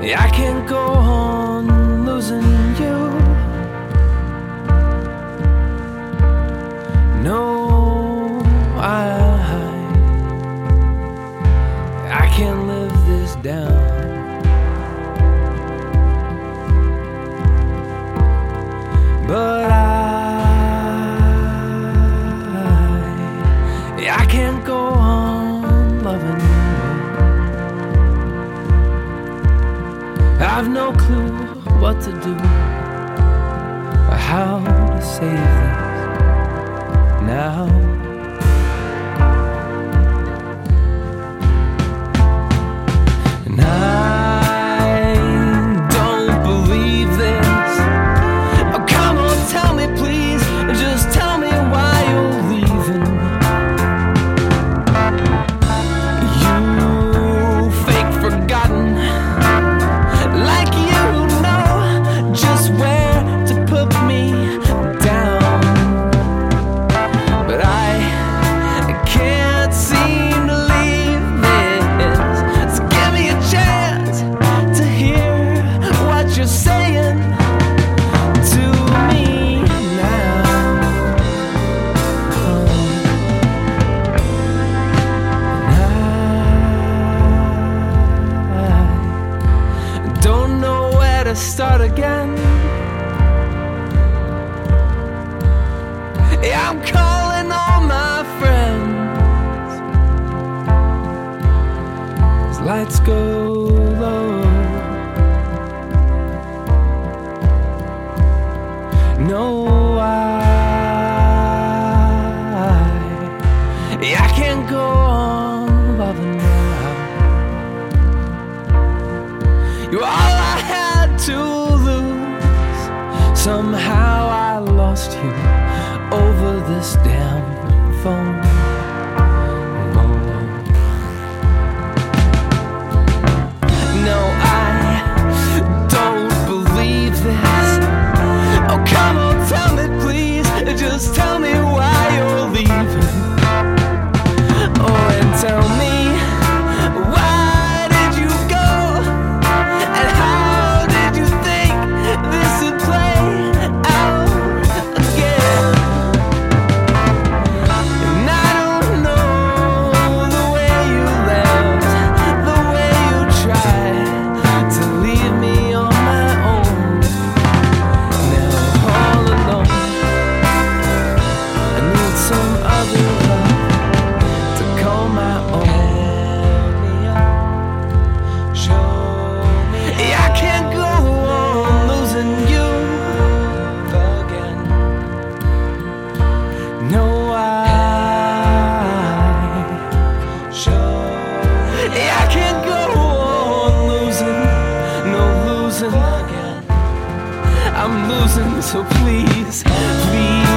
I can't go on losing you. No, I I can't live this down. But I I can't go what to do or how to save this now. start again. Yeah, I'm calling all my friends. As lights go low. No, I, I can't go. to lose. Somehow I lost you over this damn phone. I'm losing, so please, please.